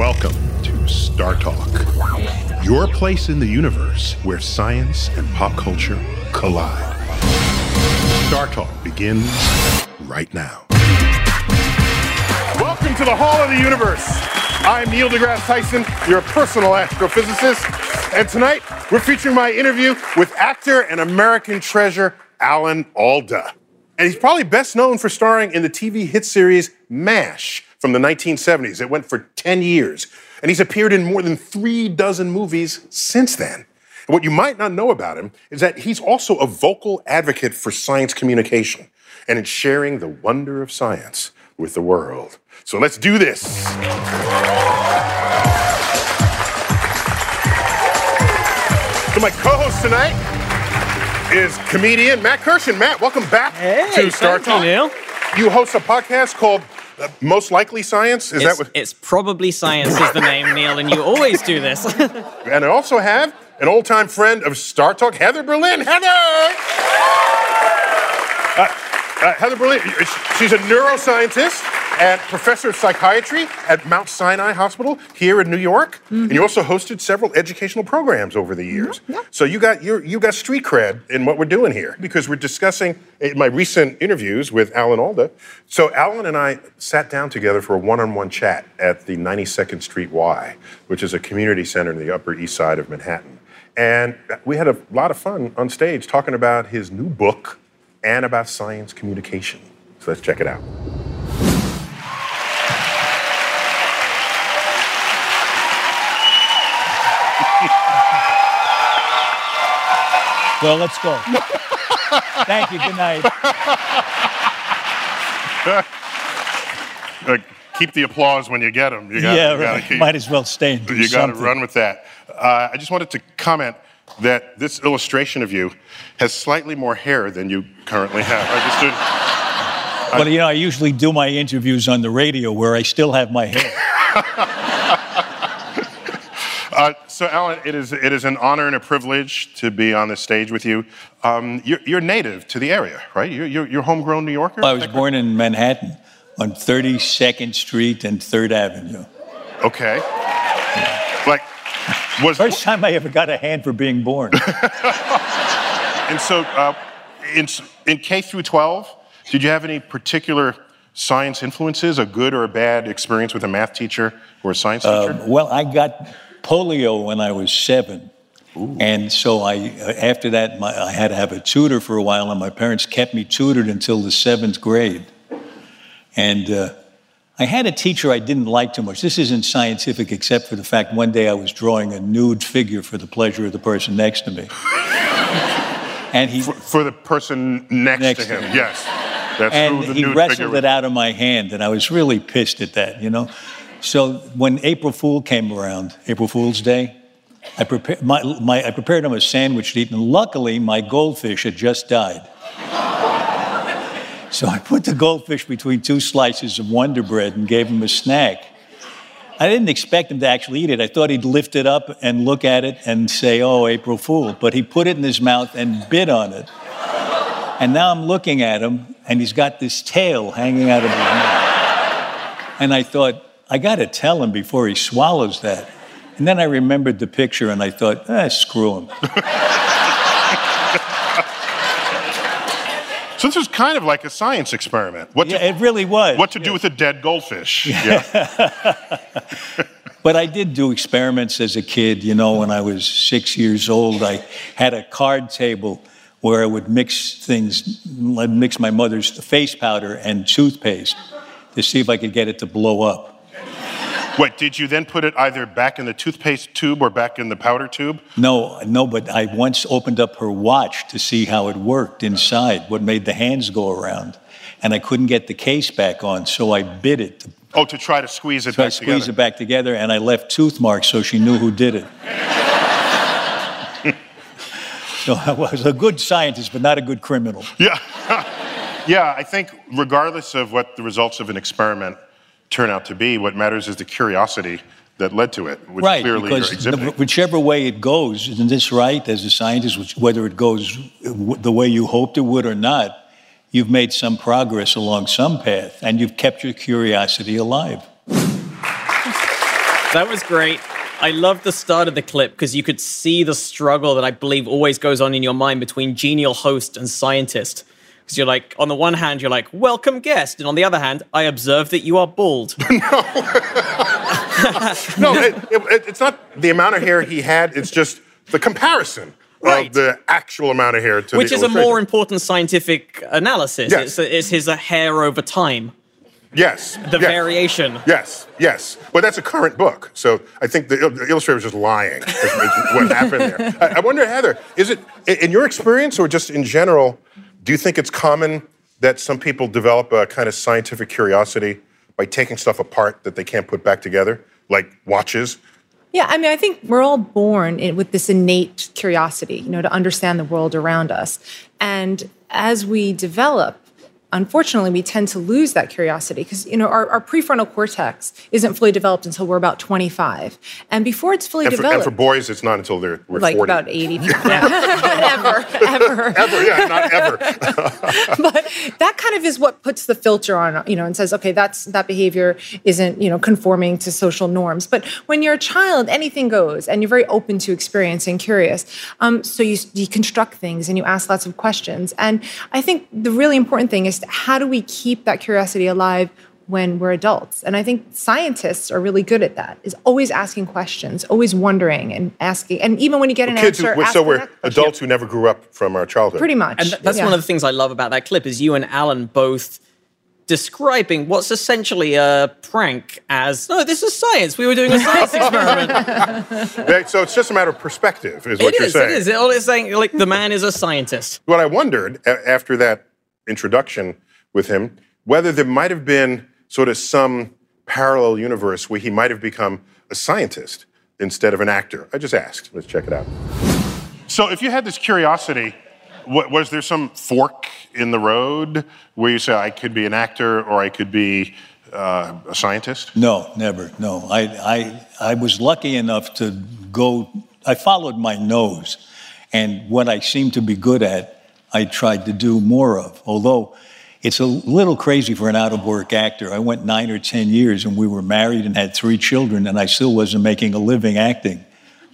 Welcome to Star Talk, your place in the universe where science and pop culture collide. Star Talk begins right now. Welcome to the Hall of the Universe. I'm Neil deGrasse Tyson, your personal astrophysicist, and tonight we're featuring my interview with actor and American treasure Alan Alda. And he's probably best known for starring in the TV hit series MASH from the 1970s. It went for 10 years. And he's appeared in more than three dozen movies since then. And what you might not know about him is that he's also a vocal advocate for science communication and in sharing the wonder of science with the world. So let's do this. So my co-host tonight is comedian Matt Kirshen. Matt, welcome back Hey, to Star thank you, Talk. You host a podcast called uh, Most Likely Science. Is It's, that what? it's probably science is the name, Neil, and you always do this. And I also have an old-time friend of Star Talk, Heather Berlin. Heather. Uh, uh, Heather Berlin, she's a neuroscientist and professor of psychiatry at Mount Sinai Hospital here in New York. And you also hosted several educational programs over the years. Mm-hmm. Yeah. So you got you got street cred in what we're doing here because we're discussing in my recent interviews with Alan Alda. So Alan and I sat down together for a one-on-one chat at the 92nd Street Y, which is a community center in the Upper East Side of Manhattan. And we had a lot of fun on stage talking about his new book and about science communication. So let's check it out. Well, let's go. Thank you. Good night. Keep the applause when you get them. You got, yeah, gotta right. keep- Might as well stay and You got to run with that. Uh, I just wanted to comment that this illustration of you has slightly more hair than you currently have. I just did. Well, you know, I usually do my interviews on the radio where I still have my hair. Uh, so, Alan, it is, it is an honor and a privilege to be on this stage with you. Um, you're, you're native to the area, right? You're, you're, you're homegrown New Yorker? I was born in Manhattan on 32nd Street and 3rd Avenue. Okay. Like, was First time I ever got a hand for being born. and so uh, in in K through 12, did you have any particular science influences, a good or a bad experience with a math teacher or a science teacher? Um, well, I got polio when I was seven. And so I, after that, my, I had to have a tutor for a while, and my parents kept me tutored until the seventh grade. And uh, I had a teacher I didn't like too much. This isn't scientific, except for the fact one day I was drawing a nude figure for the pleasure of the person next to me. and he, For, for the person next, Next to to him, him. yes. That's and who the he nude wrestled figure it out of my hand, and I was really pissed at that, you know. So when April Fool came around, April Fool's Day, I prepared my, my I prepared him a sandwich to eat, and luckily my goldfish had just died. so I put the goldfish between two slices of Wonder Bread and gave him a snack. I didn't expect him to actually eat it. I thought he'd lift it up and look at it and say, "Oh, April Fool," but he put it in his mouth and bit on it. And now I'm looking at him, and he's got this tail hanging out of his mouth. And I thought, I got to tell him before he swallows that. And then I remembered the picture, and I thought, ah, screw him. So this is kind of like a science experiment. What to, Yeah, it really was. what to do with a dead goldfish? Yeah. But I did do experiments as a kid. You know, when I was six years old, I had a card table where I would mix things, I'd mix my mother's face powder and toothpaste to see if I could get it to blow up. Wait, did you then put it either back in the toothpaste tube or back in the powder tube? No, no, but I once opened up her watch to see how it worked inside, what made the hands go around. And I couldn't get the case back on, so I bit it to Oh, to try to squeeze it to back squeeze together. it back together, and I left tooth marks so she knew who did it. so I was a good scientist, but not a good criminal. Yeah. yeah, I think regardless of what the results of an experiment turn out to be, what matters is the curiosity that led to it, which right, clearly you're because exhibiting. the- whichever way it goes, isn't this right, as a scientist, which- whether it goes the way you hoped it would or not, you've made some progress along some path, and you've kept your curiosity alive. That was great. I love the start of the clip because you could see the struggle that I believe always goes on in your mind between genial host and scientist. Because you're like, on the one hand, you're like, welcome guest. And on the other hand, I observe that you are bald. No, it, it, it's not the amount of hair he had, it's just the comparison Right. of the actual amount of hair to Which is a more important scientific analysis. Yes. It's, it's his uh, hair over time, Yes. the yes. variation. Yes, yes. But that's a current book. So I think the, the illustrator was just lying. is- is what happened there. I, I wonder, Heather, is it, in your experience or just in general, do you think it's common that some people develop a kind of scientific curiosity by taking stuff apart that they can't put back together, like watches? Yeah, I mean, I think we're all born with this innate curiosity, you know, to understand the world around us. And as we develop, unfortunately, we tend to lose that curiosity because, you know, our, our prefrontal cortex isn't fully developed until we're about 25. And before it's fully And for, developed, and for boys, it's not until they're we're like 40. about 80. ever, ever. Ever, yeah, not ever. but that kind of is what puts the filter on, you know, and says, okay, that's that behavior isn't, you know, conforming to social norms. But when you're a child, anything goes, and you're very open to experience and curious. Um, so you deconstruct things and you ask lots of questions. And I think the really important thing is how do we keep that curiosity alive? when we're adults and i think scientists are really good at that is always asking questions always wondering and asking and even when you get an Kids answer who, ask so we're adults who never grew up from our childhood. pretty much And that's yeah. one of the things I love about that clip is you and Alan both describing what's essentially a prank as no, this is science. We were doing a science experiment. So it's just a matter of perspective, is what it you're is. saying. It is. All it's saying, like the man is a scientist. What I wondered after that introduction with him, whether there might have been sort of some parallel universe where he might have become a scientist instead of an actor. I just asked. Let's check it out. So, if you had this curiosity, wa- was there some fork in the road where you say, I could be an actor or I could be uh, a scientist? No, never. No, I, I, I was lucky enough to go. I followed my nose, and what I seemed to be good at, I tried to do more of. Although it's a little crazy for an out of work actor. I went nine or ten years, and we were married and had three children, and I still wasn't making a living acting.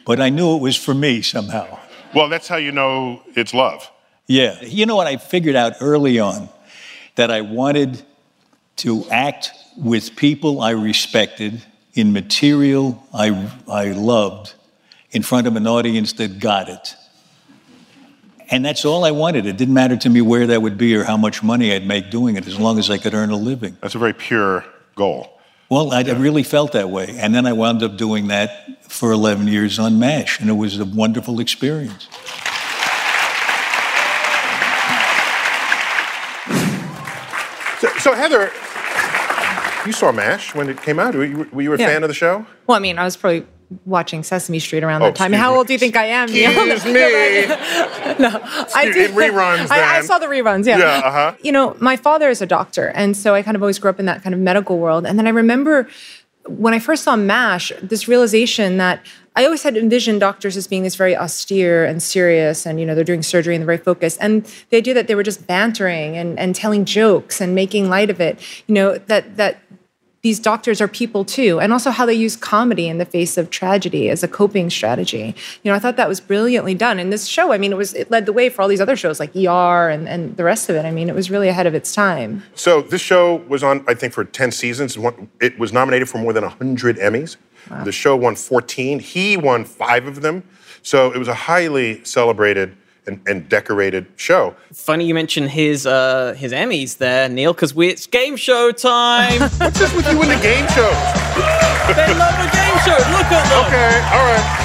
But I knew it was for me somehow. Well, that's how you know it's love. Yeah. You know what? I figured out early on that I wanted to act with people I respected in material I, I loved in front of an audience that got it. And that's all I wanted. It didn't matter to me where that would be or how much money I'd make doing it, as long as I could earn a living. That's a very pure goal. Well, I, I really felt that way. And then I wound up doing that for 11 years on MASH, and it was a wonderful experience. So, so Heather, you saw MASH when it came out. Were you, were you a Yeah. fan of the show? Well, I mean, I was probably watching Sesame Street around Oh, that time. How me. old do you think I am? Excuse me. I in reruns, I, I saw the reruns. Yeah. Yeah, uh-huh. You know, my father is a doctor, and so I kind of always grew up in that kind of medical world. And then I remember when I first saw MASH, this realization that I always had envisioned doctors as being this very austere and serious, and you know they're doing surgery and they're very focused. And the idea that they were just bantering and, and telling jokes and making light of it, you know, that that these doctors are people too, and also how they use comedy in the face of tragedy as a coping strategy. You know, I thought that was brilliantly done. And this show, I mean, it was it led the way for all these other shows like ER and, and the rest of it. I mean, it was really ahead of its time. So this show was on, I think, for 10 seasons. It was nominated for more than 100 Emmys. The show won 14. He won five of them. So it was a highly celebrated and, and decorated show. Funny you mentioned his uh, his Emmys there, Neil, because we it's game show time. What's this with you in the game show? they love the game show. Look at them. Okay, all right.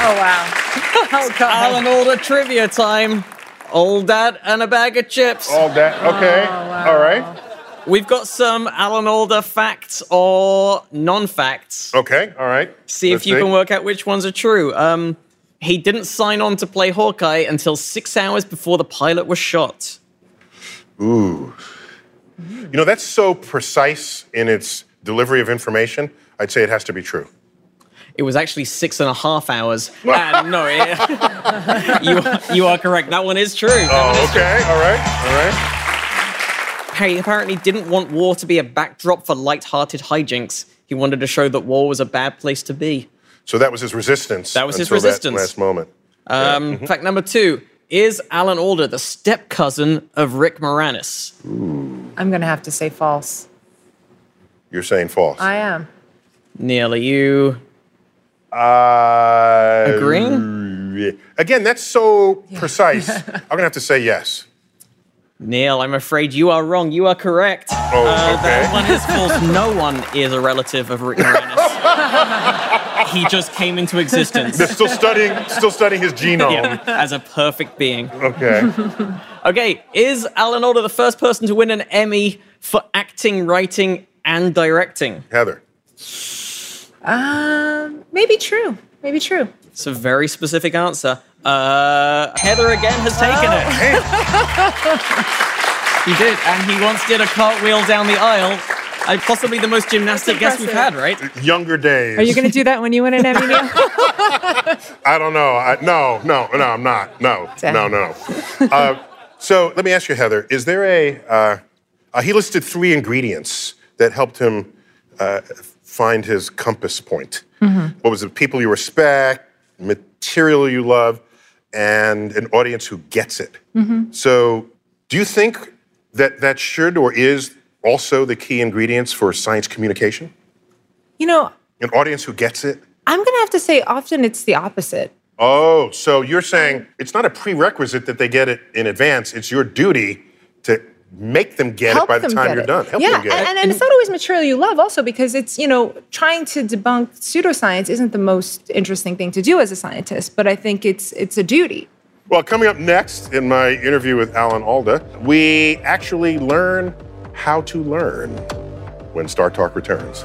Oh wow! oh god! Alan Alda trivia time. Old dad and a bag of chips. All that. Okay, Oh, wow. all right. We've got some Alan Alda facts or non-facts. Okay, all right. See if Let's you can work out which ones are true. Um, he didn't sign on to play Hawkeye until six hours before the pilot was shot. Ooh. You know, that's so precise in its delivery of information. I'd say it has to be true. It was actually six and a half hours. and ah, no, it, you, you are correct. That one is true. That Oh, is true. okay, all right, all right. he apparently didn't want war to be a backdrop for light-hearted hijinks. He wanted to show that war was a bad place to be. So that was his resistance. That was his resistance. Last moment. Um, Fact number two is Alan Alda the step cousin of Rick Moranis? I'm going to have to say false. You're saying false. I am. Neil, are you Uh, agreeing? Again, that's so precise. I'm gonna have to say yes. Neil, I'm afraid you are wrong. You are correct. Oh, Uh, okay. That one is false. No one is a relative of Rick Moranis. He just came into existence They're still studying, still studying his genome. yeah, as a perfect being. Okay. Okay, is Alan Alda the first person to win an Emmy for acting, writing, and directing? Heather. Um, maybe true. Maybe true. It's a very specific answer. Uh, Heather again has taken it. He did, and he once did a cartwheel down the aisle. Uh, possibly the most gymnastic guest we've had, right? Younger days. Are you going to do that when you win an Emmy? Neil? I don't know. I, no, no, no, I'm not. No, Damn. no, no. Uh, so let me ask you, Heather, is there a, uh, uh, he listed three ingredients that helped him uh, find his compass point. What was it? People you respect, material you love, and an audience who gets it. So do you think that that should or is also the key ingredients for science communication? you know, An audience who gets it? I'm going to have to say often it's the opposite. Oh, so you're saying it's not a prerequisite that they get it in advance. It's your duty to make them get help it by the time you're it. done. Help yeah, them get and, it. and, and it's not always material you love also because it's, you know, trying to debunk pseudoscience isn't the most interesting thing to do as a scientist, but I think it's it's a duty. Well, coming up next in my interview with Alan Alda, we actually learn how to learn when Star Talk returns.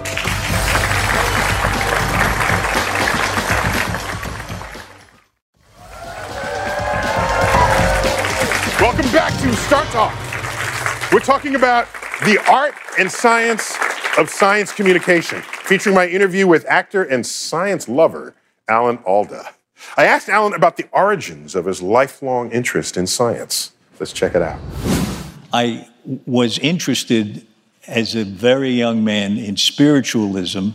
Welcome back to Star Talk. We're talking about the art and science of science communication, featuring my interview with actor and science lover, Alan Alda. I asked Alan about the origins of his lifelong interest in science. Let's check it out. I was interested as a very young man in spiritualism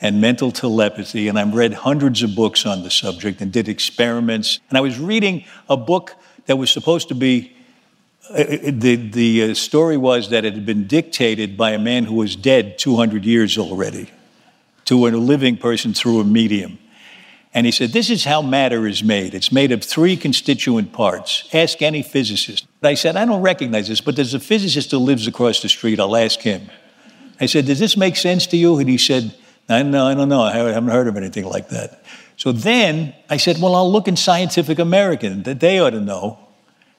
and mental telepathy, and I've read hundreds of books on the subject and did experiments. And I was reading a book that was supposed to be uh, the, the uh, story was that it had been dictated by a man who was dead 200 years already to a living person through a medium. And he said, This is how matter is made. It's made of three constituent parts. Ask any physicist. I said, I don't recognize this, but there's a physicist who lives across the street. I'll ask him. I said, Does this make sense to you? And he said, I don't know, I don't know. I haven't heard of anything like that. So then I said, Well, I'll look in Scientific American, that they ought to know.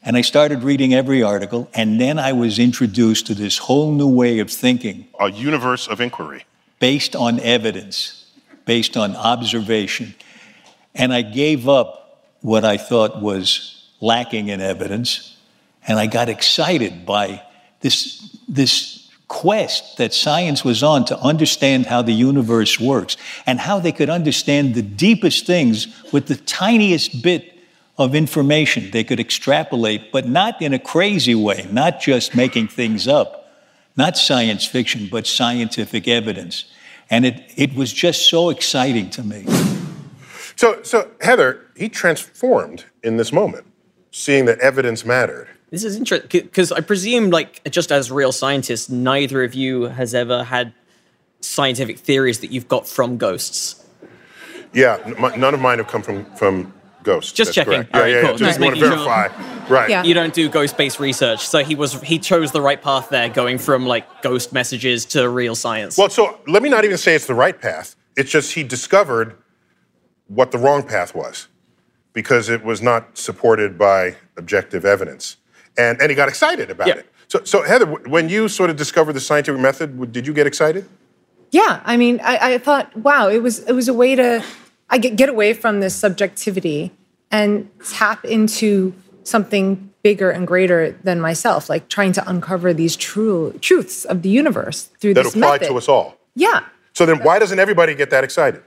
And I started reading every article, and then I was introduced to this whole new way of thinking A universe of inquiry. based on evidence, based on observation. And I gave up what I thought was lacking in evidence, and I got excited by this, this quest that science was on to understand how the universe works and how they could understand the deepest things with the tiniest bit of information they could extrapolate, but not in a crazy way, not just making things up not science fiction, but scientific evidence. And it, it was just so exciting to me. So, so Heather, he transformed in this moment, seeing that evidence mattered. This is interesting because I presume, like, just as real scientists, neither of you has ever had scientific theories that you've got from ghosts. Yeah, n- my- none of mine have come from from ghosts. Just That's checking. correct. Yeah, right, yeah, cool. yeah. Just Just want to making sure. verify. Right. Yeah. You don't do ghost-based research, so he was he chose the right path there, going from like ghost messages to real science. Well, so let me not even say it's the right path. It's just he discovered what the wrong path was because it was not supported by objective evidence. And, and he got excited about Yeah. it. So, so, Heather, when you sort of discovered the scientific method, did you get excited? Yeah, I mean, I, I thought, wow, it was it was a way to I get get away from this subjectivity and tap into something bigger and greater than myself, like trying to uncover these true truths of the universe through That this applied method. to us all. Yeah, So then, why doesn't everybody get that excited?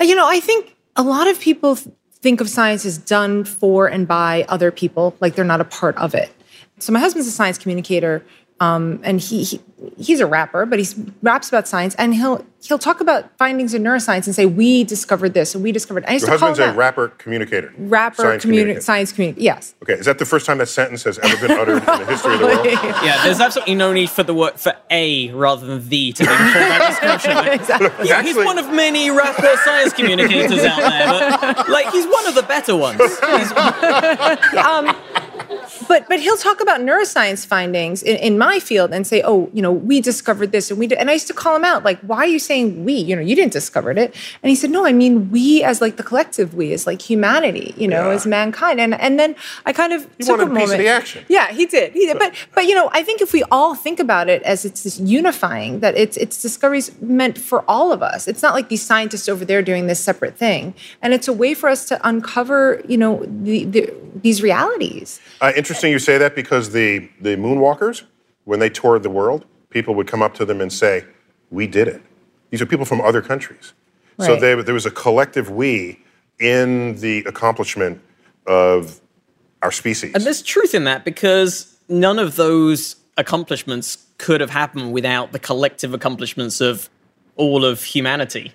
Uh, you know, I think a lot of people think of science as done for and by other people, like they're not a part of it. So my husband's a science communicator, Um, and he, he he's a rapper, but he raps about science, and he'll he'll talk about findings in neuroscience and say we discovered this and we discovered. I used Your to call husband's a that rapper communicator. rapper Science communi- communicator. science communicator. Yes. Okay, is that the first time that sentence has ever been uttered in the history of the world? Yeah, there's absolutely no need for the word for a rather than the to be called that description. exactly. Yeah, he's one of many rapper science communicators out there, but like he's one of the better ones. He's, um, But but he'll talk about neuroscience findings in, in my field and say, oh, you know, we discovered this and we did. And I used to call him out, like, why are you saying we? You know, you didn't discover it. And he said, no, I mean we as like the collective we, as like humanity, you know, Yeah. as mankind. And and then I kind of He took a a piece of moment. the action. Yeah, he did. He did. But but you know, I think if we all think about it as it's this unifying, that it's it's discoveries meant for all of us. It's not like these scientists over there doing this separate thing. And it's a way for us to uncover, you know, the, the, these realities. Uh, interesting you say that because the, the moonwalkers, when they toured the world, people would come up to them and say, We did it. These are people from other countries. So they, there was a collective we in the accomplishment of our species. and there's truth in that because none of those accomplishments could have happened without the collective accomplishments of all of humanity.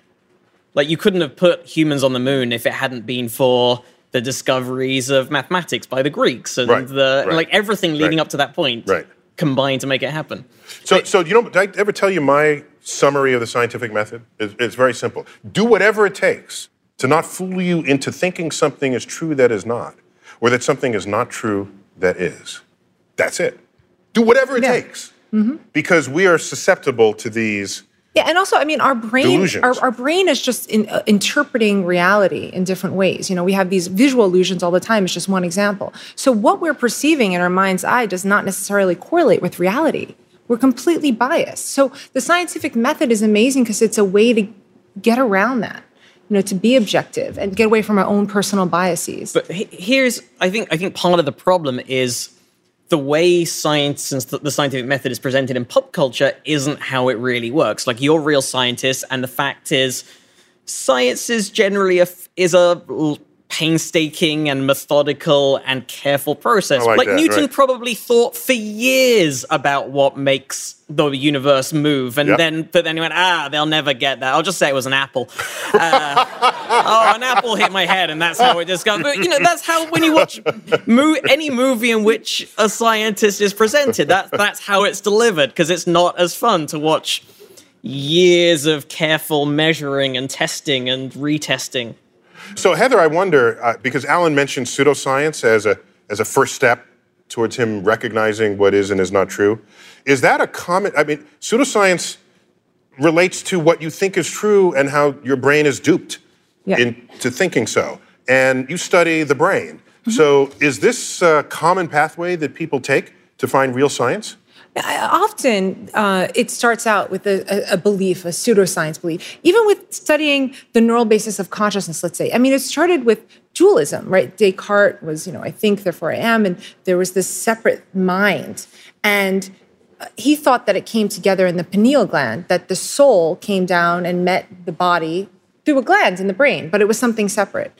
Like you couldn't have put humans on the moon if it hadn't been for the discoveries of mathematics by the Greeks and Right, the right, like everything leading right, up to that point right. Combined to make it happen. So, so you know, did I ever tell you my summary of the scientific method? It's, it's very simple. Do whatever it takes to not fool you into thinking something is true that is not, or that something is not true that is. That's it. Do whatever it Yeah. takes, mm-hmm. because we are susceptible to these. Yeah, and also, I mean, our brain, our, our brain is just in, uh, interpreting reality in different ways. You know, we have these visual illusions all the time. It's just one example. So what we're perceiving in our mind's eye does not necessarily correlate with reality. We're completely biased. So the scientific method is amazing because it's a way to get around that. You know, to be objective and get away from our own personal biases. But here's, I think, I think part of the problem is the way science and the scientific method is presented in pop culture isn't how it really works. Like you're real scientists, and the fact is, science is generally a is a painstaking and methodical and careful process. I like that, Newton right. probably thought for years about what makes the universe move, and Yep. then but then he went, ah, they'll never get that. I'll just say it was an apple. Uh, oh, an apple hit my head, and that's how it just got. But you know, that's how when you watch mo- any movie in which a scientist is presented, that that's how it's delivered because it's not as fun to watch years of careful measuring and testing and retesting. So, Heather, I wonder uh, because Alan mentioned pseudoscience as a as a first step towards him recognizing what is and is not true. Is that a common? I mean, pseudoscience relates to what you think is true and how your brain is duped Yeah. into thinking so. And you study the brain. So, is this a common pathway that people take to find real science? I- Often uh, it starts out with a, a, belief, a pseudoscience belief. Even with studying the neural basis of consciousness, let's say. I mean, it started with dualism, right? Descartes was, you know, I think, therefore I am, and there was this separate mind. And uh, he thought that it came together in the pineal gland, that the soul came down and met the body through a gland in the brain, but it was something separate.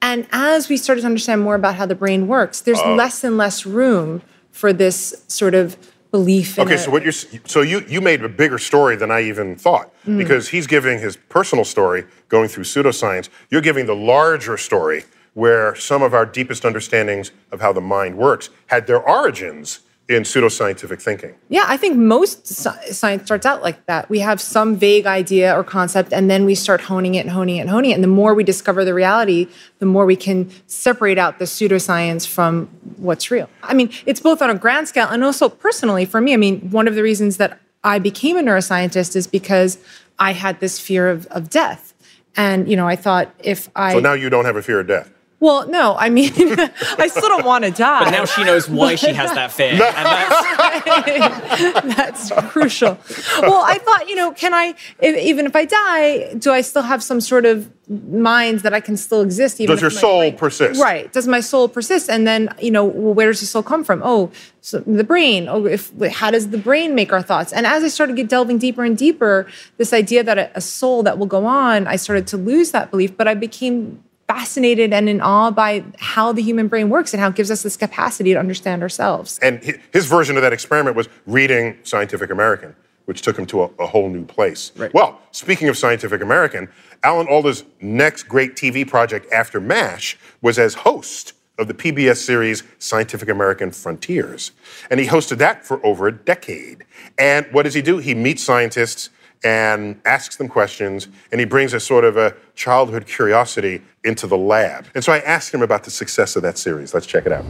And as we started to understand more about how the brain works, there's less and less room for this sort of belief in Okay, a- so what you're so you you made a bigger story than I even thought Mm. because he's giving his personal story going through pseudoscience. You're giving the larger story where some of our deepest understandings of how the mind works had their origins in pseudoscientific thinking. Yeah, I think most science starts out like that. We have some vague idea or concept, and then we start honing it and honing it and honing it. And the more we discover the reality, the more we can separate out the pseudoscience from what's real. I mean, it's both on a grand scale and also personally for me. I mean, one of the reasons that I became a neuroscientist is because I had this fear of, of death. And, you know, I thought if I. So now you don't have a fear of death. Well, no, I mean, I still don't want to die. But now she knows why she has that fear. And that's, That's crucial. Well, I thought, you know, can I, if, even if I die, do I still have some sort of mind that I can still exist? Even Does your soul brain- persist? Right. Does my soul persist? And then, you know, well, where does the soul come from? Oh, so the brain. Oh, if how does the brain make our thoughts? And as I started get delving deeper and deeper, this idea that a, a soul that will go on, I started to lose that belief. But I became fascinated and in awe by how the human brain works and how it gives us this capacity to understand ourselves. And his version of that experiment was reading Scientific American, which took him to a, a whole new place. Right. Well, speaking of Scientific American, Alan Alda's next great TV project after MASH was as host of the PBS series Scientific American Frontiers. And he hosted that for over a decade. And what does he do? He meets scientists and asks them questions, and he brings a sort of a childhood curiosity into the lab. And so I asked him about the success of that series. Let's check it out.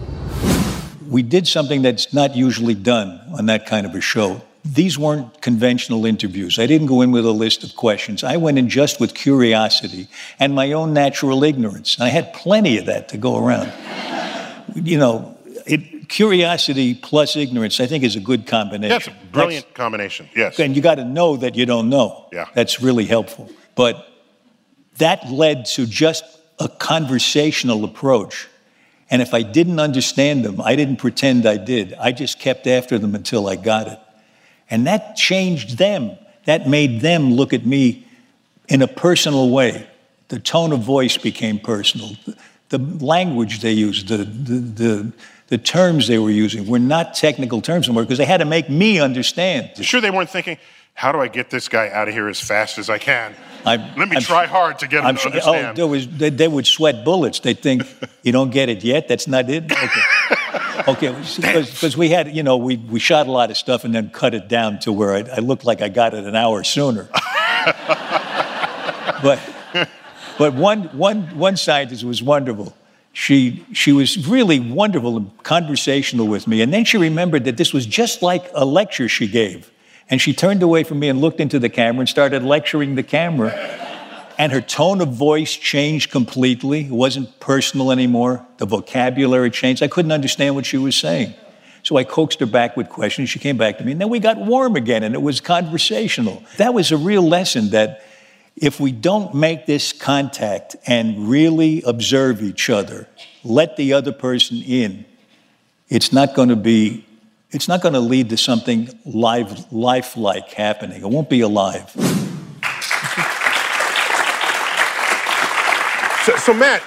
We did something that's not usually done on that kind of a show. These weren't conventional interviews. I didn't go in with a list of questions. I went in just with curiosity and my own natural ignorance. I had plenty of that to go around. you know, it, curiosity plus ignorance, I think, is a good combination. That's a brilliant That's, combination, yes. And you got to know that you don't know. Yeah. That's really helpful. But that led to just a conversational approach. And if I didn't understand them, I didn't pretend I did. I just kept after them until I got it. And that changed them. That made them look at me in a personal way. The tone of voice became personal. The, language they used, the, the, the, the, terms they were using were not technical terms anymore because they had to make me understand. Sure they weren't thinking, how do I get this guy out of here as fast as I can? I'm, Let me I'm, try hard to get him I'm, to oh, understand. Oh, there was, they, they, would sweat bullets. They'd think, you don't get it yet? That's not it? Okay. Okay, because we had, you know, we, we shot a lot of stuff and then cut it down to where I, I looked like I got it an hour sooner. but but one, one, one scientist was wonderful. She, she was really wonderful and conversational with me. And then she remembered that this was just like a lecture she gave. And she turned away from me and looked into the camera and started lecturing the camera and her tone of voice changed completely. It wasn't personal anymore. The vocabulary changed. I couldn't understand what she was saying. So I coaxed her back with questions. She came back to me, and then we got warm again, and it was conversational. That was a real lesson that if we don't make this contact and really observe each other, let the other person in, it's not going to be, it's not going to lead to something live, lifelike happening. It won't be alive. So, so, Matt,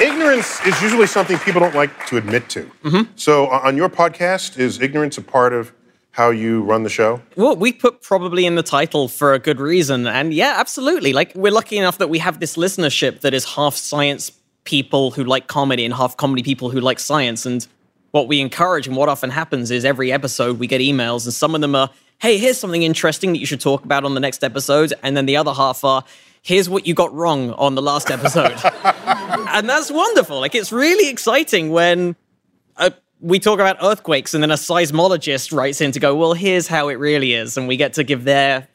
ignorance is usually something people don't like to admit to. Mm-hmm. So, on your podcast, is ignorance a part of how you run the show? Well, we put probably in the title for a good reason. And yeah, absolutely. Like, we're lucky enough that we have this listenership that is half science people who like comedy and half comedy people who like science. And what we encourage and what often happens is every episode we get emails, and some of them are, hey, here's something interesting that you should talk about on the next episode. And then the other half are, here's what you got wrong on the last episode. and that's wonderful. Like, it's really exciting when we talk about earthquakes and then a seismologist writes in to go, well, here's how it really is. And we get to give their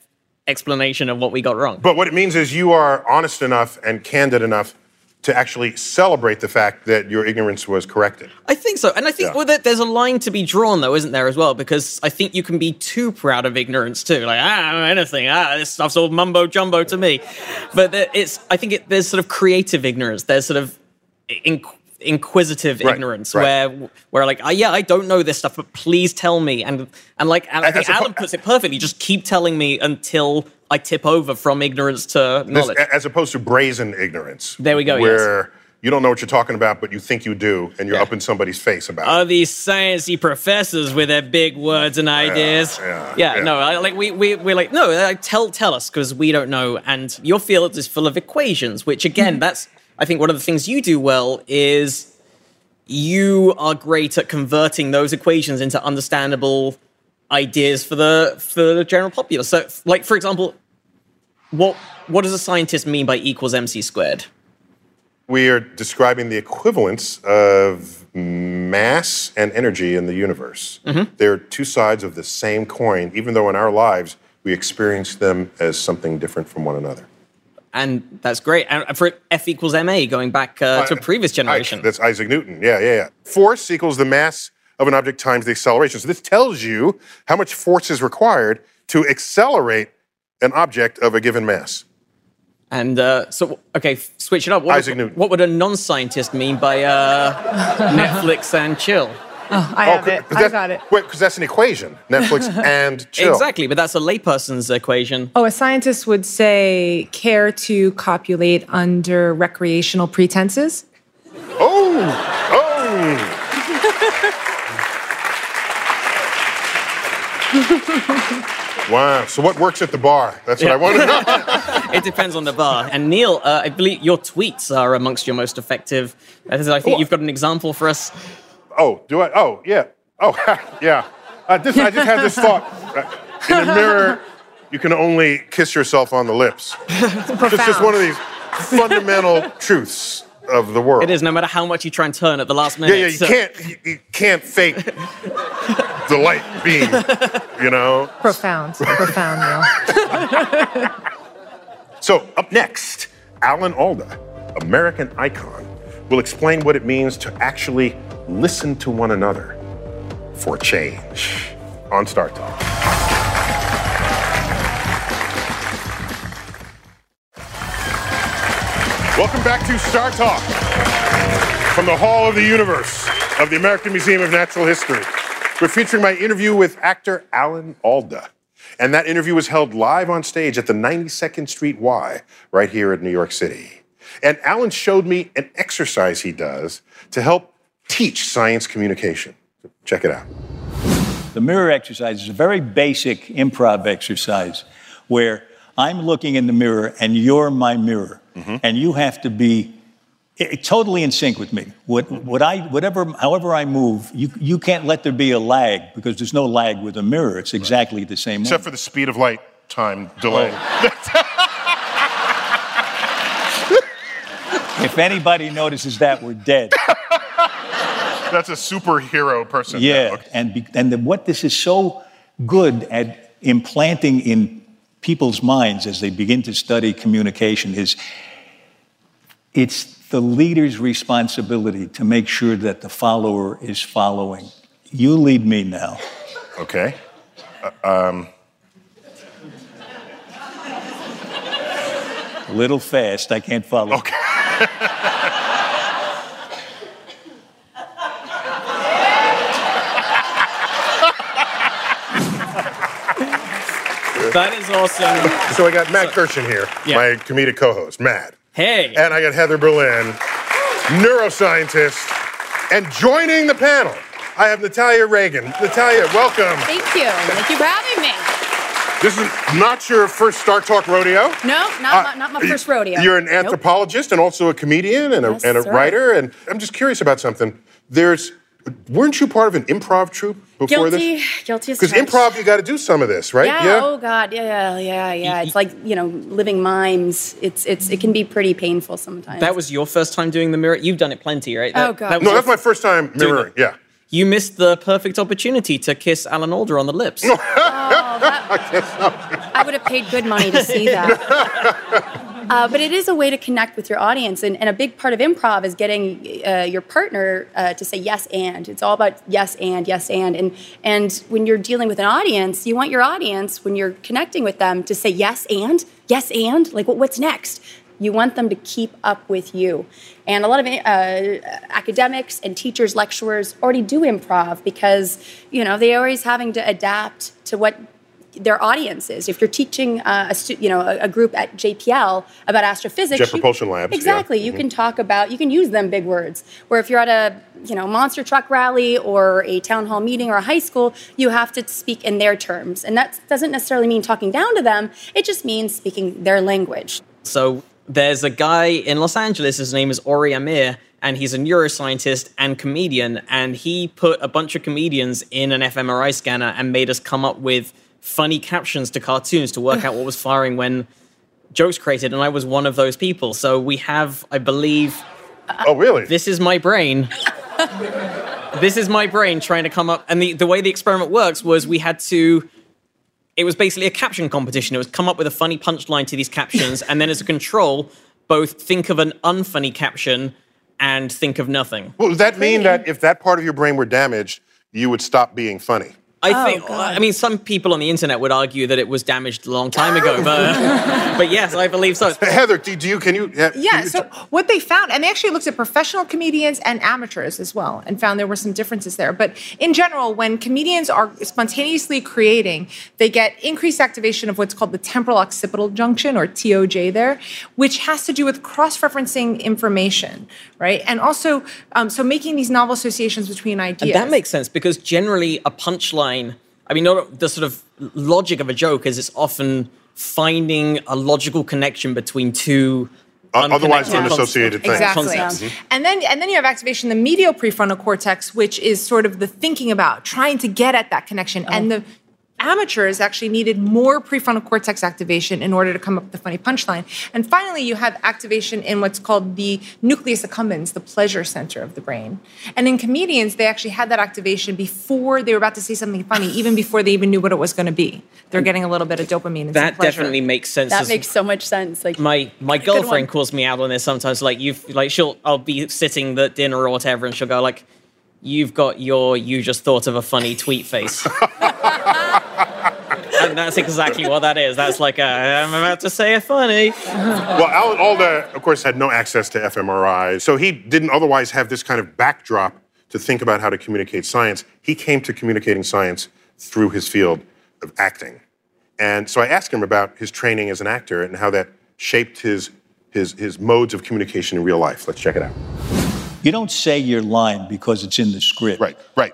explanation of what we got wrong. But what it means is you are honest enough and candid enough to actually celebrate the fact that your ignorance was corrected. I think so. And I think yeah. well, there's a line to be drawn, though, isn't there, as well? Because I think you can be too proud of ignorance, too. Like, ah, I don't know anything. Ah, this stuff's all mumbo jumbo to me. But it's, I think it, there's sort of creative ignorance. There's sort of inc- inquisitive right, ignorance right. where where like oh, yeah I don't know this stuff but please tell me and and like and I think Alan puts it perfectly just keep telling me until I tip over from ignorance to knowledge. This, as opposed to brazen ignorance. There we go. Where yes. you don't know what you're talking about, but you think you do, and you're yeah. up in somebody's face about Are it. these sciencey professors with their big words and ideas? Yeah, yeah, yeah, yeah. no, I, like we, we, we're like, no, like, tell, tell us, because we don't know. And your field is full of equations, which again, mm-hmm. that's, I think one of the things you do well is you are great at converting those equations into understandable ideas for the for the general populace. So, like for example, what what does a scientist mean by equals mc squared? We are describing the equivalence of mass and energy in the universe. Mm-hmm. They're two sides of the same coin, even though in our lives we experience them as something different from one another. And that's great. And for F equals ma, going back uh, to a previous generation. I, that's Isaac Newton. Yeah, yeah, yeah. Force equals the mass of an object times the acceleration. So this tells you how much force is required to accelerate an object of a given mass. And uh, so, okay, switch it up. What Isaac would, Newton. What would a non-scientist mean by uh, Netflix and chill? Oh, I have it. I got it. Wait, because that's an equation. Netflix and chill. Exactly, but that's a layperson's equation. Oh, a scientist would say care to copulate under recreational pretenses. Oh, oh. wow. So what works at the bar? That's what I want to know. It depends on the bar. And Neil, uh, I believe your tweets are amongst your most effective. I think Oh. you've got an example for us. Oh, do I? Oh, yeah. Oh, yeah. Uh, this, I just had this thought. Uh, In a mirror, you can only kiss yourself on the lips. It's just one of these fundamental truths of the world. It is, no matter how much you try and turn at the last Yeah, minute. yeah. You So- can't. You, you can't fake the light beam. You know. Profound. Profound, Neil. So up next, Alan Alda, American icon, will explain what it means to actually listen to one another for change on Star Talk. Welcome back to Star Talk from the Hall of the Universe of the American Museum of Natural History. We're featuring my interview with actor Alan Alda. And that interview was held live on stage at the 92nd Street Y right here in New York City. And Alan showed me an exercise he does to help teach science communication. Check it out. The mirror exercise is a very basic improv exercise where I'm looking in the mirror and you're my mirror. Mm-hmm. And you have to be i- totally in sync with me. What, what I, whatever, however I move, you, you can't let there be a lag because there's no lag with a mirror. It's exactly the same. Except for the speed of light time delay. Oh. if anybody notices that, we're dead. That's a superhero person. Yeah, Okay. and be, and the, what this is so good at implanting in people's minds as they begin to study communication is it's the leader's responsibility to make sure that the follower is following. You lead me now. Okay. Uh, A little fast, I can't follow. Okay. That is awesome. So I got Matt Kirshen here, Yeah. my comedic co-host, Matt. Hey. And I got Heather Berlin, neuroscientist. And joining the panel, I have Natalia Reagan. Natalia, welcome. Thank you. Thank you for having me. This is not your first Star Talk rodeo. No, not, uh, my, not my first rodeo. You're an Nope. anthropologist and also a comedian and a, Yes, and a writer. And I'm just curious about something. There's, weren't you part of an improv troupe before Guilty, this? guilty guilty as Because improv, you got to do some of this, right? Yeah, Oh God. Yeah. Yeah. Yeah. Yeah. It's like you know, living mimes. It's it's it can be pretty painful sometimes. that was your first time doing the mirror. You've done it plenty, right? Oh, God. that was No, your that's my first time mirroring. Yeah. You missed the perfect opportunity to kiss Alan Alda on the lips. Oh, I would have paid good money to see that. Uh, but it is a way to connect with your audience, and, and a big part of improv is getting uh, your partner uh, to say yes and. It's all about yes and yes and, and and when you're dealing with an audience, you want your audience when you're connecting with them to say yes and yes and like what, what's next. You want them to keep up with you, and a lot of uh, academics and teachers, lecturers already do improv because you know they're always having to adapt to what their audience is. If you're teaching uh, a stu- you know a, a group at JPL about astrophysics, Jet you- Propulsion Labs, yeah. exactly, you can talk about you can use them big words. Where if you're at a you know monster truck rally or a town hall meeting or a high school, you have to speak in their terms, and that doesn't necessarily mean talking down to them. It just means speaking their language. So there's a guy in Los Angeles. His name is Ori Amir, and he's a neuroscientist and comedian. And he put a bunch of comedians in an fMRI scanner and made us come up with funny captions to cartoons to work out what was firing when jokes created. And I was one of those people. So we have, I believe, Oh, really? this is my brain. this is my brain trying to come up. And the, the way the experiment works was we had to. It was basically a caption competition. It was come up with a funny punchline to these captions, and then as a control, both think of an unfunny caption and think of nothing. well, does that mean that if that part of your brain were damaged, you would stop being funny? I Oh, think. God. I mean, some people on the internet would argue that it was damaged a long time ago, but but yes, I believe so. Heather, do, do you can you? uh, Yeah, you so what they found, and they actually looked at professional comedians and amateurs as well, and found there were some differences there. But in general, when comedians are spontaneously creating, they get increased activation of what's called the temporal occipital junction, or TOJ, there, which has to do with cross referencing information, right? And also, um, so making these novel associations between ideas. That makes sense because generally a punchline. I mean, the sort of logic of a joke is it's often finding a logical connection between two. Otherwise unconnected unassociated things. Exactly. concepts. Mm-hmm. And then and then you have activation in the medial prefrontal cortex, which is sort of the thinking about, trying to get at that connection. Uh-huh. And the amateurs actually needed more prefrontal cortex activation in order to come up with the funny punchline. And finally, you have activation in what's called the nucleus accumbens, the pleasure center of the brain. And in comedians, they actually had that activation before they were about to say something funny, even before they even knew what it was going to be. They're getting a little bit of dopamine and some That definitely makes sense. That makes so much sense. Like my my girlfriend calls me out on this sometimes. Like you've like she'll I'll be sitting at dinner or whatever, and she'll go like, "You've got your you just thought of a funny tweet face." and that's exactly what that is. That's like a, I'm about to say a funny. Well, Alan Alda, of course, had no access to fMRI, so he didn't otherwise have this kind of backdrop to think about how to communicate science. He came to communicating science through his field of acting. And so I asked him about his training as an actor and how that shaped his, his, his modes of communication in real life. Let's check it out. You don't say your line because it's in the script. Right, right.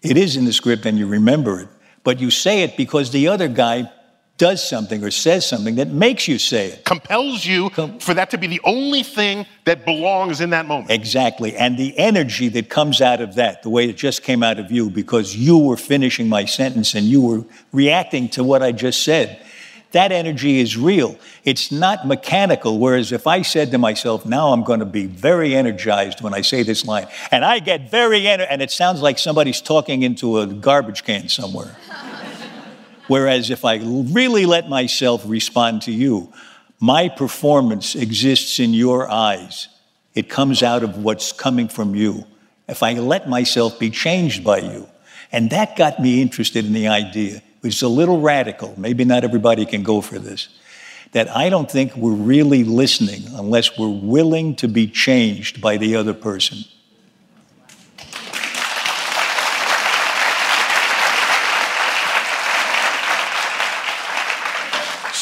It is in the script and you remember it, but you say it because the other guy does something or says something that makes you say it. Compels you for that to be the only thing that belongs in that moment. Exactly. And the energy that comes out of that, the way it just came out of you, because you were finishing my sentence and you were reacting to what I just said, that energy is real. It's not mechanical. Whereas if I said to myself, now I'm going to be very energized when I say this line, and I get very, ener- and it sounds like somebody's talking into a garbage can somewhere. Whereas if I really let myself respond to you, my performance exists in your eyes. It comes out of what's coming from you. If I let myself be changed by you. And that got me interested in the idea, which is a little radical. Maybe not everybody can go for this. That I don't think we're really listening unless we're willing to be changed by the other person.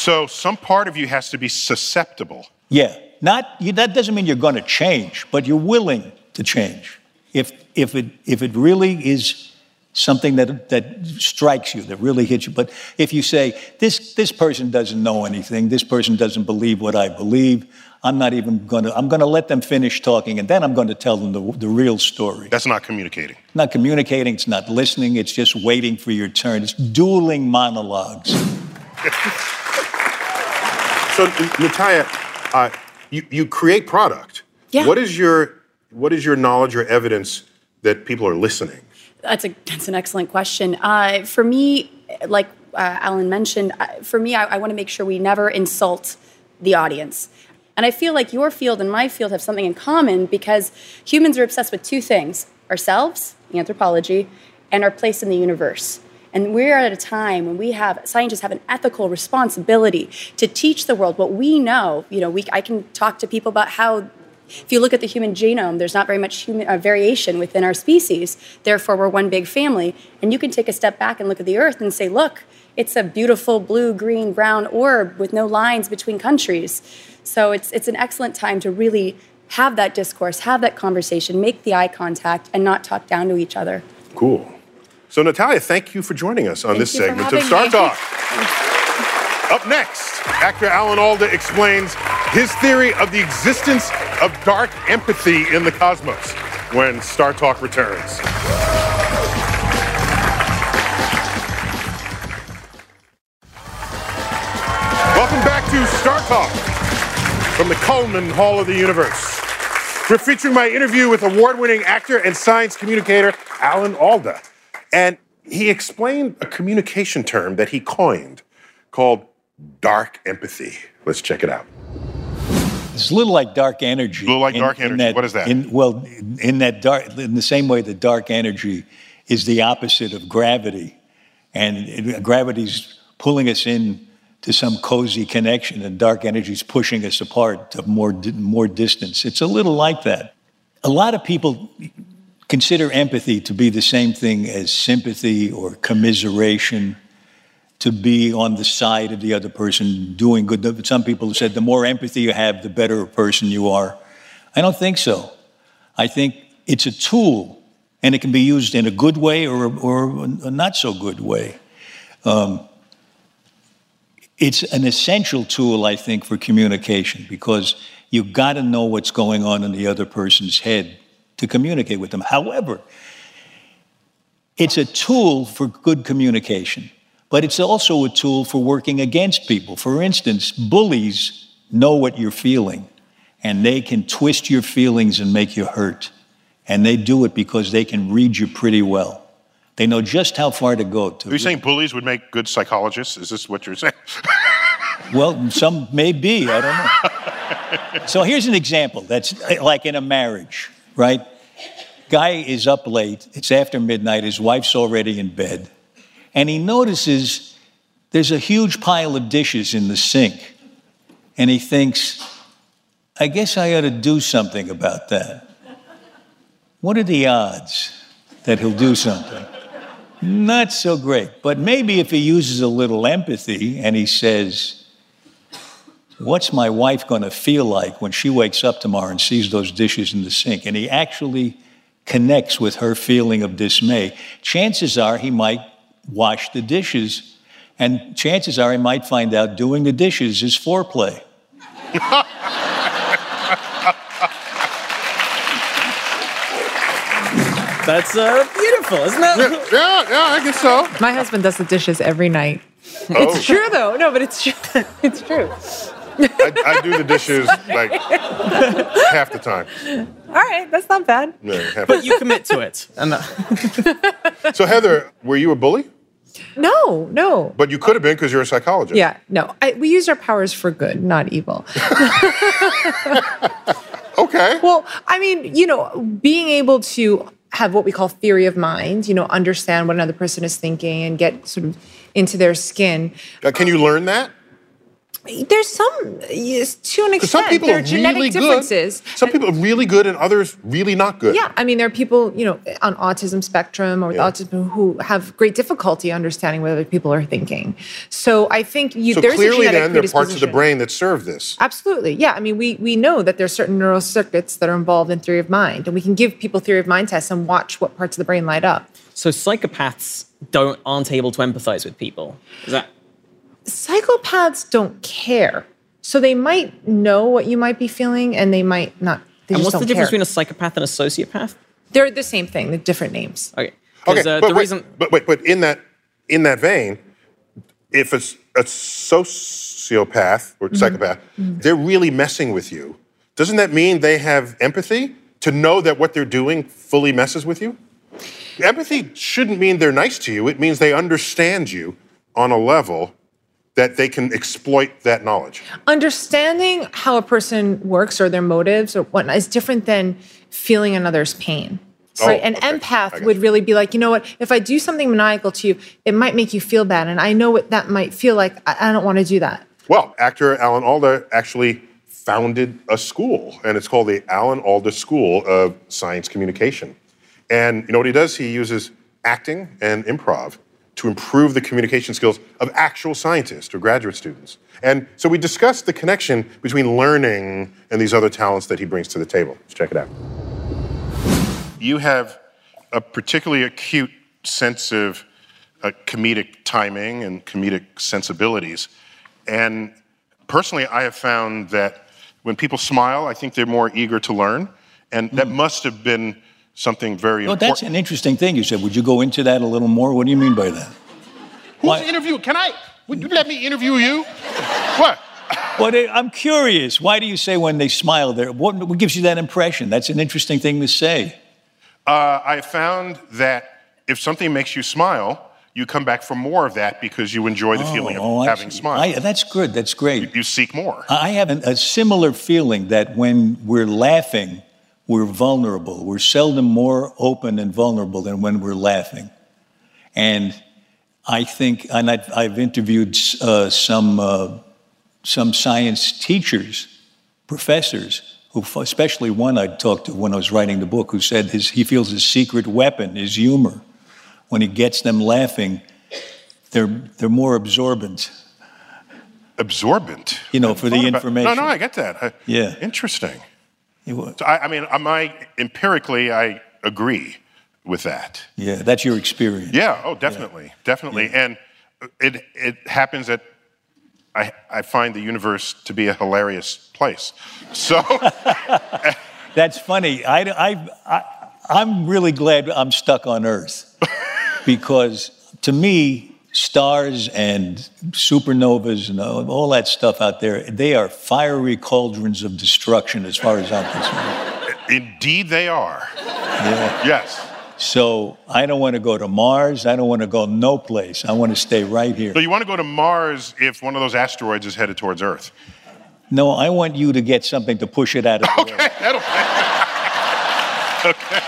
So some part of you has to be susceptible. Yeah, not you, that doesn't mean you're going to change, but you're willing to change. If if it if it really is something that that strikes you, that really hits you. But if you say this this person doesn't know anything, this person doesn't believe what I believe, I'm not even going to. I'm going to let them finish talking, and then I'm going to tell them the, the real story. That's not communicating. not communicating. It's not listening. It's just waiting for your turn. It's dueling monologues. So, N- Natalia, uh, you, you create product. Yeah. What is your what is your knowledge or evidence that people are listening? That's a that's an excellent question. Uh, for me, like uh, Alan mentioned, uh, for me, I, I want to make sure we never insult the audience. And I feel like your field and my field have something in common because humans are obsessed with two things: ourselves, anthropology, and our place in the universe. And we're at a time when we have scientists have an ethical responsibility to teach the world what we know. You know, we, I can talk to people about how if you look at the human genome, there's not very much human, uh, variation within our species. Therefore, we're one big family. And you can take a step back and look at the Earth and say, look, it's a beautiful blue, green, brown orb with no lines between countries. So it's, it's an excellent time to really have that discourse, have that conversation, make the eye contact, and not talk down to each other. Cool. So, Natalia, thank you for joining us on Thank this segment of Star me. Talk. Up next, actor Alan Alda explains his theory of the existence of dark empathy in the cosmos when Star Talk returns. Welcome back to Star Talk from the Cullman Hall of the Universe. We're featuring my interview with award winning actor and science communicator Alan Alda. And he explained a communication term that he coined called dark empathy. Let's check it out. It's a little like dark energy. A Little like dark energy. What is that? In, well, in that dark, in the same way that dark energy is the opposite of gravity, and it, gravity's pulling us in to some cozy connection, and dark energy's pushing us apart to more more distance. It's a little like that. A lot of people consider empathy to be the same thing as sympathy or commiseration to be on the side of the other person doing good. Some people have said the more empathy you have, the better person you are. I don't think so. I think it's a tool, and it can be used in a good way or, or a not so good way. Um, it's an essential tool, I think, for communication because you've got to know what's going on in the other person's head to communicate with them. However, it's a tool for good communication, but it's also a tool for working against people. For instance, bullies know what you're feeling, and they can twist your feelings and make you hurt. And they do it because they can read you pretty well. They know just how far to go. To Are you saying bullies would make good psychologists? Is this what you're saying? well, some may be. I don't know. so here's an example that's like in a marriage right? Guy is up late, it's after midnight, his wife's already in bed, and he notices there's a huge pile of dishes in the sink. And he thinks, I guess I ought to do something about that. What are the odds that he'll do something? Not so great. But maybe if he uses a little empathy and he says, What's my wife going to feel like when she wakes up tomorrow and sees those dishes in the sink? And he actually connects with her feeling of dismay. Chances are he might wash the dishes, and chances are he might find out doing the dishes is foreplay. That's uh, beautiful, isn't it? Yeah, yeah, yeah, I guess so. My husband does the dishes every night. Oh. It's true, though. No, but it's true. it's true. I, I, do the dishes like half the time. All right, that's not bad. Yeah, but you commit to it. so Heather, were you a bully? No, no. But you could have been because you're a psychologist. Yeah, no. I, we use our powers for good, not evil. okay. Well, I mean, you know, being able to have what we call theory of mind, you know, understand what another person is thinking and get sort of into their skin. Uh, can you learn that? There's some, yes, to an extent. Some people there are, genetic really differences. Good. Some people are really good, and others really not good. Yeah, I mean, there are people, you know, on autism spectrum or yeah. autism who have great difficulty understanding what other people are thinking. So I think you, so there's clearly, a then, there are parts of the brain that serve this. Absolutely, yeah. I mean, we we know that there's certain neural circuits that are involved in theory of mind, and we can give people theory of mind tests and watch what parts of the brain light up. So psychopaths don't aren't able to empathize with people. Is that psychopaths don't care. So they might know what you might be feeling and they might not. They and what's the difference care. between a psychopath and a sociopath? They're the same thing, the different names. Okay. Okay, uh, but, wait, reason... but wait, but in that in that vein, if it's a sociopath or mm-hmm. psychopath, mm-hmm. they're really messing with you. Doesn't that mean they have empathy to know that what they're doing fully messes with you? Empathy shouldn't mean they're nice to you. It means they understand you on a level that they can exploit that knowledge. Understanding how a person works or their motives or whatnot is different than feeling another's pain. Oh, right? An okay. empath would really be like, you know what? If I do something maniacal to you, it might make you feel bad, and I know what that might feel like. I, I don't want to do that. Well, actor Alan Alda actually founded a school, and it's called the Alan Alda School of Science Communication. And you know what he does? He uses acting and improv to improve the communication skills of actual scientists or graduate students. And so we discussed the connection between learning and these other talents that he brings to the table. Let's check it out. You have a particularly acute sense of uh, comedic timing and comedic sensibilities. And personally, I have found that when people smile, I think they're more eager to learn. And that mm. must have been something very well, important. That's an interesting thing you said. Would you go into that a little more? What do you mean by that? Who's Why? interview? Can I? Would you let me interview you? what? Well, I'm curious. Why do you say when they smile there? What, what gives you that impression? That's an interesting thing to say. Uh, I found that if something makes you smile, you come back for more of that because you enjoy the oh, feeling of oh, having smile. that's good. That's great. You, you seek more. I have an, a similar feeling that when we're laughing, we're vulnerable. We're seldom more open and vulnerable than when we're laughing. And I think, and I've, I've interviewed uh, some, uh, some science teachers, professors, who, especially one I talked to when I was writing the book, who said his, he feels his secret weapon is humor. When he gets them laughing, they're, they're more absorbent. Absorbent? You know, for the about- information. No, no, I get that. I- Yeah. Interesting. It wa- So I, I mean, am I empirically, I agree with that. Yeah, that's your experience. Yeah. Oh, definitely, definitely. And it it happens that I I find the universe to be a hilarious place. So That's funny. I, I, I, I'm really glad I'm stuck on Earth because to me, stars and supernovas and all, all that stuff out there, they are fiery cauldrons of destruction as far as I'm concerned. indeed they are. Yeah. Yes. So I don't want to go to Mars. I don't want to go no place. I want to stay right here. So you want to go to Mars if one of those asteroids is headed towards Earth? No, I want you to get something to push it out of the way. That'll. Okay.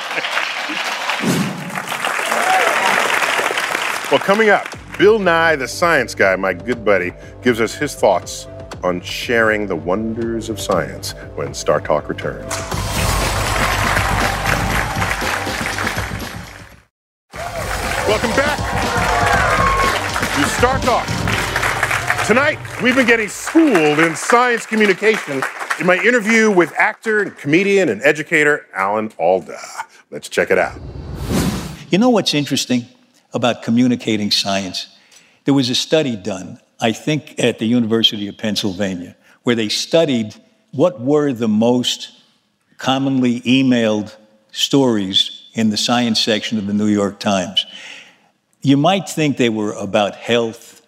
Well, coming up, Bill Nye, the science guy, my good buddy, gives us his thoughts on sharing the wonders of science when Star Talk returns. Welcome back to Star Talk. Tonight, we've been getting schooled in science communication in my interview with actor and comedian and educator Alan Alda. Let's check it out. You know what's interesting about communicating science? There was a study done, I think, at the University of Pennsylvania, where they studied what were the most commonly emailed stories in the science section of the New York Times. You might think they were about health,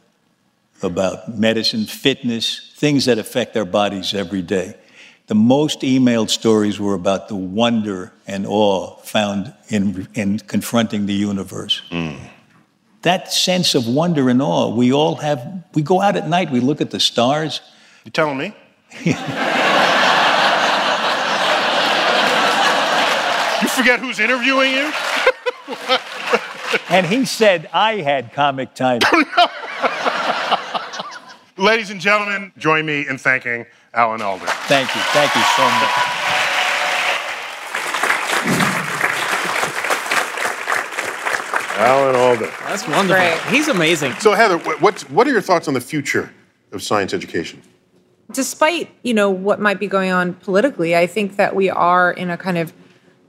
about medicine, fitness, things that affect our bodies every day. The most emailed stories were about the wonder and awe found in, in confronting the universe. Mm. That sense of wonder and awe, we all have, we go out at night, we look at the stars. You're telling me? you forget who's interviewing you? And he said I had comic timing. Ladies and gentlemen, join me in thanking Alan Alda. Thank you. Thank you so much. Alan Alda. That's wonderful. Great. He's amazing. So, Heather, wh- what's, what are your thoughts on the future of science education? despite you know what might be going on politically, I think that we are in a kind of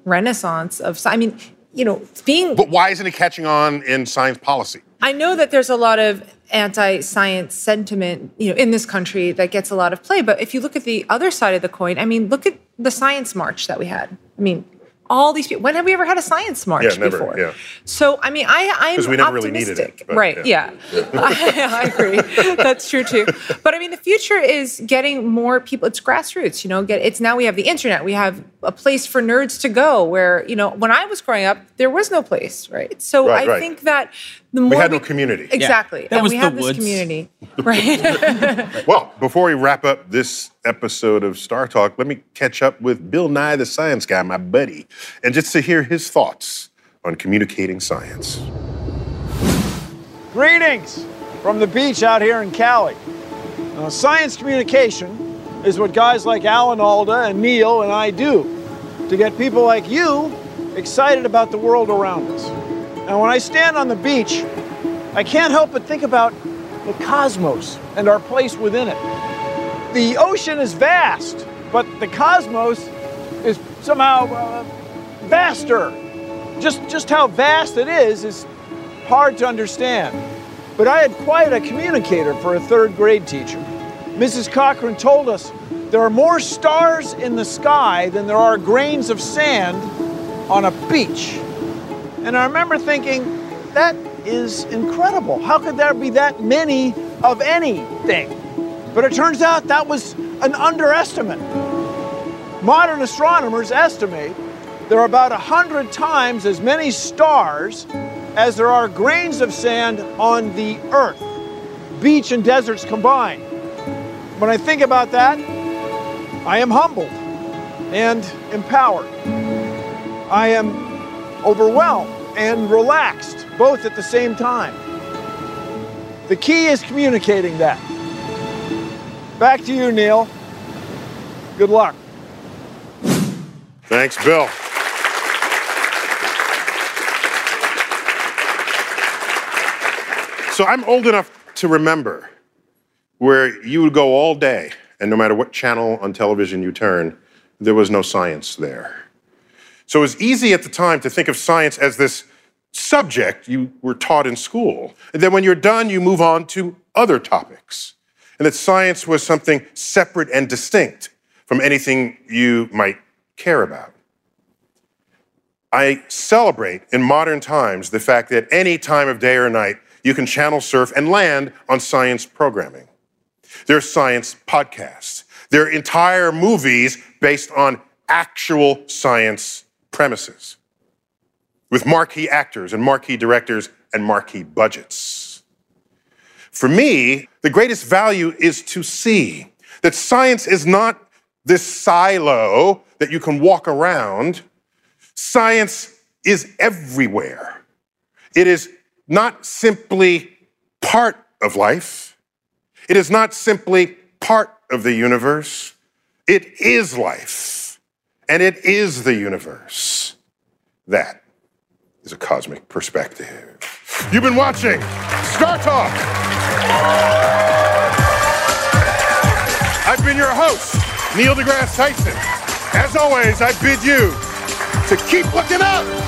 renaissance of. sci- I mean, you know, being. But why isn't it catching on in science policy? I know that there's a lot of anti-science sentiment, you know, in this country that gets a lot of play. But if you look at the other side of the coin, I mean, look at the science march that we had. I mean, all these people. When have we ever had a science march Yeah, never, before? yeah. So I mean, I I'm we never really needed it, optimistic. right? yeah. Yeah, I, I agree. That's true too. But I mean, the future is getting more people. It's grassroots. You know, get it's now we have the internet. We have a place for nerds to go. Where you know, when I was growing up, there was no place. Right. So Right, I right. think that the more we had no community. Yeah. Exactly. That That was we the have this community. Right. Well, before we wrap up this episode of Star Talk, let me catch up with Bill Nye, the science guy, my buddy, and just to hear his thoughts on communicating science. Greetings from the beach out here in Cali. Now, science communication is what guys like Alan Alda and Neil and I do to get people like you excited about the world around us. And when I stand on the beach, I can't help but think about the cosmos and our place within it. The ocean is vast, but the cosmos is somehow uh, vaster. Just, just how vast it is is hard to understand. But I had quite a communicator for a third grade teacher. Mrs. Cochran told us there are more stars in the sky than there are grains of sand on a beach. And I remember thinking, that is incredible. How could there be that many of anything? But it turns out that was an underestimate. Modern astronomers estimate there are about 100 times as many stars as there are grains of sand on the Earth, beach and deserts combined. When I think about that, I am humbled and empowered. I am overwhelmed and relaxed both at the same time. The key is communicating that. Back to you, Neil. Good luck. Thanks, Bill. So I'm old enough to remember where you would go all day, and no matter what channel on television you turn, there was no science there. So it was easy at the time to think of science as this subject you were taught in school. And then when you're done, you move on to other topics. And that science was something separate and distinct from anything you might care about. I celebrate in modern times the fact that any time of day or night, you can channel surf and land on science programming. There are science podcasts. There are entire movies based on actual science premises with marquee actors and marquee directors and marquee budgets. For me, the greatest value is to see that science is not this silo that you can walk around. Science is everywhere. It is not simply part of life. It is not simply part of the universe. It is life, and it is the universe. That is a cosmic perspective. You've been watching Star Talk. I've been your host, Neil deGrasse Tyson. As always, I bid you to keep looking up.